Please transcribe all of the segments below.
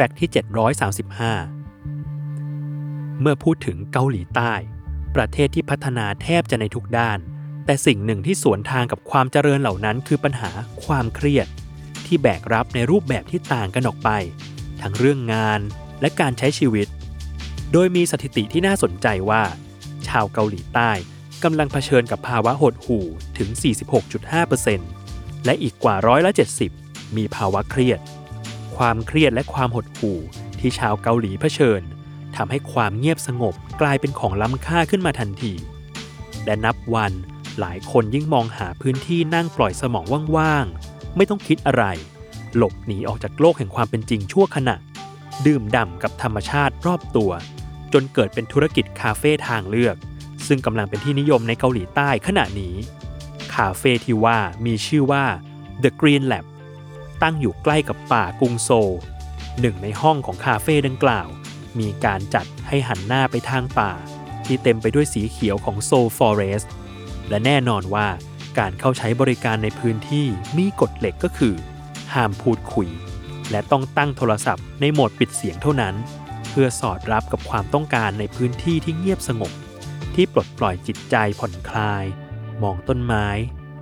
ฟกต์ที่ 735 เมื่อพูดถึงเกาหลีใต้ ประเทศที่พัฒนาแทบจะในทุกด้าน แต่สิ่งหนึ่งที่สวนทางกับความเจริญเหล่านั้น คือปัญหาความเครียด ที่แบกรับในรูปแบบที่ต่างกันออกไป ทั้งเรื่องงานและการใช้ชีวิต โดยมีสถิติที่น่าสนใจว่า ชาวเกาหลีใต้กำลังเผชิญกับภาวะหดหู่ถึง 46.5%และอีกกว่าร้อยละ 70 มีภาวะเครียด ความเครียดและความหดหู่ที่ชาวเกาหลีเผชิญทำให้ความเงียบสงบกลายเป็นของล้ำค่าขึ้นมาทันที และนับวันหลายคนยิ่งมองหาพื้นที่นั่งปล่อยสมองว่างๆ ไม่ต้องคิดอะไร หลบหนีออกจากโลกแห่งความเป็นจริงชั่วขณะ ดื่มด่ำกับธรรมชาติรอบตัว จนเกิดเป็นธุรกิจคาเฟ่ทางเลือก ซึ่งกำลังเป็นที่นิยมในเกาหลีใต้ขณะนี้ คาเฟ่ที่ว่ามีชื่อว่า The Green Lab ตั้งอยู่ใกล้กับป่ากรุงโซลหนึ่งในห้องของคาเฟ่ดังกล่าว มีการจัดให้หันหน้าไปทางป่า ที่เต็มไปด้วยสีเขียวของโซลฟอเรสต์และแน่นอนว่าการเข้าใช้บริการในพื้นที่มีกฎเหล็กก็คือ ห้ามพูดคุย และต้องตั้งโทรศัพท์ในโหมดปิดเสียงเท่านั้น เพื่อสอดรับกับความต้องการในพื้นที่ที่เงียบสงบ ที่ปลดปล่อยจิตใจผ่อนคลาย มองต้นไม้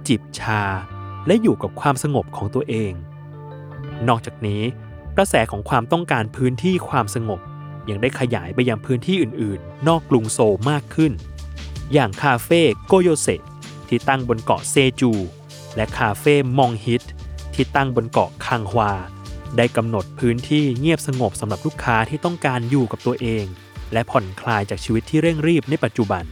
จิบชา และอยู่กับความสงบของตัวเอง นอกจากนี้ กระแสของความต้องการพื้นที่ความสงบ ยังได้ขยายไปยังพื้นที่อื่นๆ นอกกรุงโซลมากขึ้น อย่างคาเฟ่โกโยเซที่ตั้งบนเกาะเซจู และคาเฟ่มองฮิต ที่ตั้งบนเกาะคังฮวา ได้กำหนดพื้นที่เงียบสงบสำหรับลูกค้าที่ต้องการอยู่กับตัวเอง และผ่อนคลายจากชีวิตที่เร่งรีบในปัจจุบัน